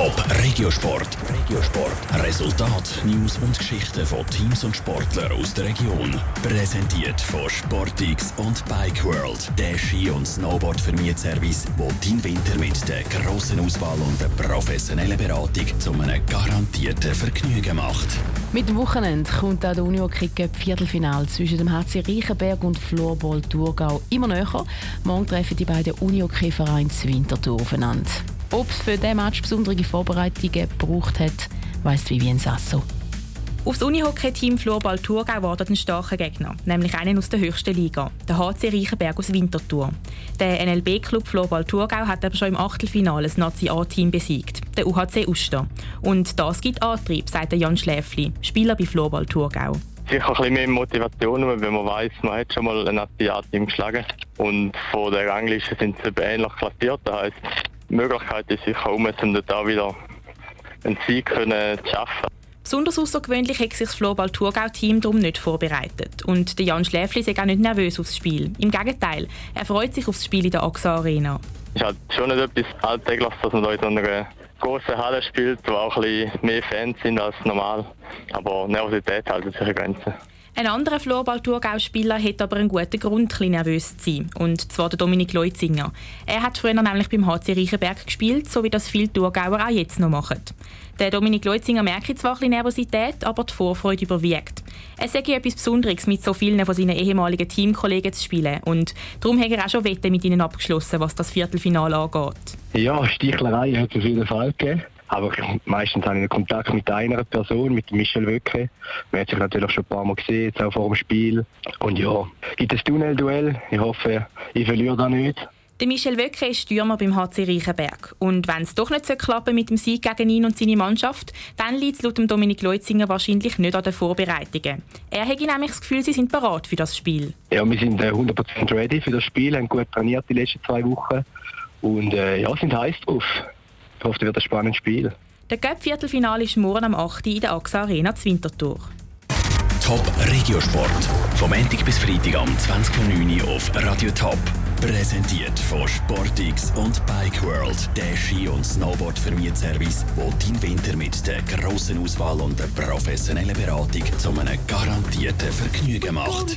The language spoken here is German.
Top Regiosport. Regiosport. Resultat, News und Geschichten von Teams und Sportlern aus der Region. Präsentiert von Sportix und Bike World. Der Ski- und snowboard service wo dein Winter mit der grossen Auswahl und der professionellen Beratung zu einem garantierten Vergnügen macht. Mit dem Wochenende kommt auch der Unio Cricket Viertelfinal zwischen dem HC Reichenberg und Floorball Thurgau immer näher. Morgen treffen die beiden Unio Vereine Winterthur aufeinander. Ob es für diesen Match besondere Vorbereitungen gebraucht hat, weiss Vivien Sasso. Aufs Unihockey-Team Florball Thurgau wartet ein starker Gegner, nämlich einen aus der höchsten Liga, der HC Reichenberg aus Winterthur. Der NLB-Club Florball Thurgau hat aber schon im Achtelfinale das Nazi-A-Team besiegt, der UHC Uster. Und das gibt Antrieb, sagt Jan Schläfli, Spieler bei Florball Thurgau sicher ein bisschen mehr Motivation, wenn man weiß, man hat schon mal ein Nazi-A-Team geschlagen. Und von der Rangliste sind sie ähnlich klassiert. Das heisst, Möglichkeit ist sicher um, da wieder einen Sieg können zu schaffen. Besonders außergewöhnlich hat sich das Floorball Thurgau-Team darum nicht vorbereitet. Und der Jan Schläfli ist auch nicht nervös aufs Spiel. Im Gegenteil, er freut sich aufs Spiel in der AXA Arena. Es ist halt schon nicht etwas Alltägliches, dass man da in so einer großen Halle spielt, wo auch ein bisschen mehr Fans sind als normal. Aber Nervosität halten sich Grenzen. Ein anderer Floorball-Thurgau-Spieler hat aber einen guten Grund, ein nervös zu sein. Und zwar der Dominik Leutzinger. Er hat früher nämlich beim HC Reichenberg gespielt, so wie das viele Thurgauer auch jetzt noch machen. Der Dominik Leutzinger merkt zwar ein Nervosität, aber die Vorfreude überwiegt. Es sei etwas Besonderes, mit so vielen von seinen ehemaligen Teamkollegen zu spielen. Und darum hat er auch schon Wette mit ihnen abgeschlossen, was das Viertelfinale angeht. Ja, Stichlerei hat es auf jeden Fall gegeben. Aber meistens habe ich Kontakt mit einer Person, mit Michel Wöcke. Man hat sich natürlich schon ein paar Mal gesehen, jetzt auch vor dem Spiel. Und ja, gibt es Tunnelduell. Ich hoffe, ich verliere da nicht. Der Michel Wöcke ist Stürmer beim HC Reichenberg. Und wenn es doch nicht so klappen mit dem Sieg gegen ihn und seine Mannschaft, dann liegt es laut Dominik Leutzinger wahrscheinlich nicht an den Vorbereitungen. Er hat nämlich das Gefühl, sie sind bereit für das Spiel. Ja, wir sind 100% äh, ready für das Spiel, haben gut trainiert die letzten zwei Wochen und äh, ja, sind heiß drauf. Ich hoffe, es wird ein spannendes Spiel. Der Cup-Viertelfinale ist morgen am 8. in der AXA Arena zu Winterthur. Top Regiosport. Vom Montag bis Freitag am 20.09. auf Radio Top. Präsentiert von Sportix und Bike World, der Ski- und Snowboard-Vermietservice, wo dein Winter mit der grossen Auswahl und der professionellen Beratung zu einem garantierten Vergnügen macht.